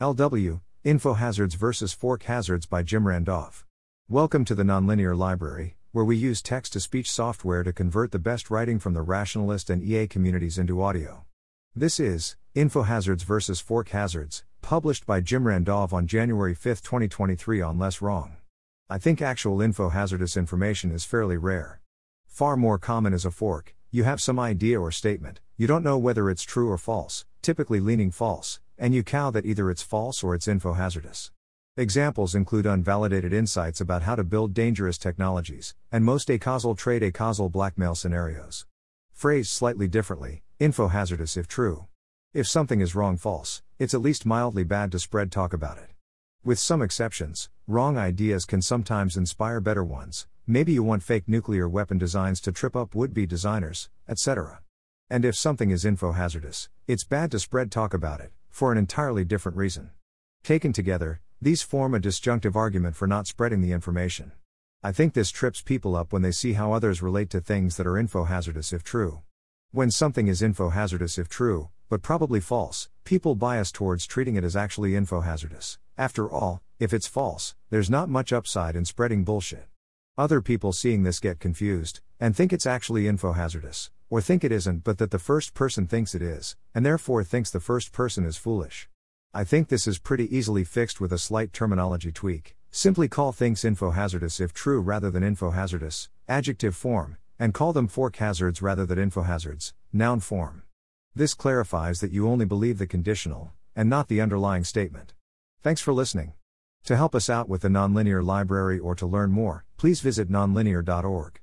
LW Info Hazards vs. Fork Hazards by jimrandomh. Welcome to the Nonlinear Library, where we use text to speech software to convert the best writing from the rationalist and EA communities into audio. This is Info Hazards vs. Fork Hazards, published by jimrandomh on January 5, 2023 on LessWrong. I think actual info hazardous information is fairly rare. Far more common is a fork, you have some idea or statement, you don't know whether it's true or false, typically leaning false, and you cow that either it's false or it's info hazardous. Examples include unvalidated insights about how to build dangerous technologies, and most acausal trade acausal blackmail scenarios. Phrased slightly differently, info hazardous if true. If something is wrong false, it's at least mildly bad to spread talk about it. With some exceptions, wrong ideas can sometimes inspire better ones, maybe you want fake nuclear weapon designs to trip up would be designers, etc. And if something is info hazardous, it's bad to spread talk about it, for an entirely different reason. Taken together, these form a disjunctive argument for not spreading the information. I think this trips people up when they see how others relate to things that are info hazardous if true. When something is info hazardous if true, but probably false, people bias towards treating it as actually info hazardous. After all, if it's false, there's not much upside in spreading bullshit. Other people seeing this get confused, and think it's actually info hazardous or think it isn't but that the first person thinks it is, and therefore thinks the first person is foolish. I think this is pretty easily fixed with a slight terminology tweak. Simply call things info hazardous if true rather than info hazardous, adjective form, and call them fork hazards rather than info hazards, noun form. This clarifies that you only believe the conditional, and not the underlying statement. Thanks for listening. To help us out with the Nonlinear Library or to learn more, please visit nonlinear.org.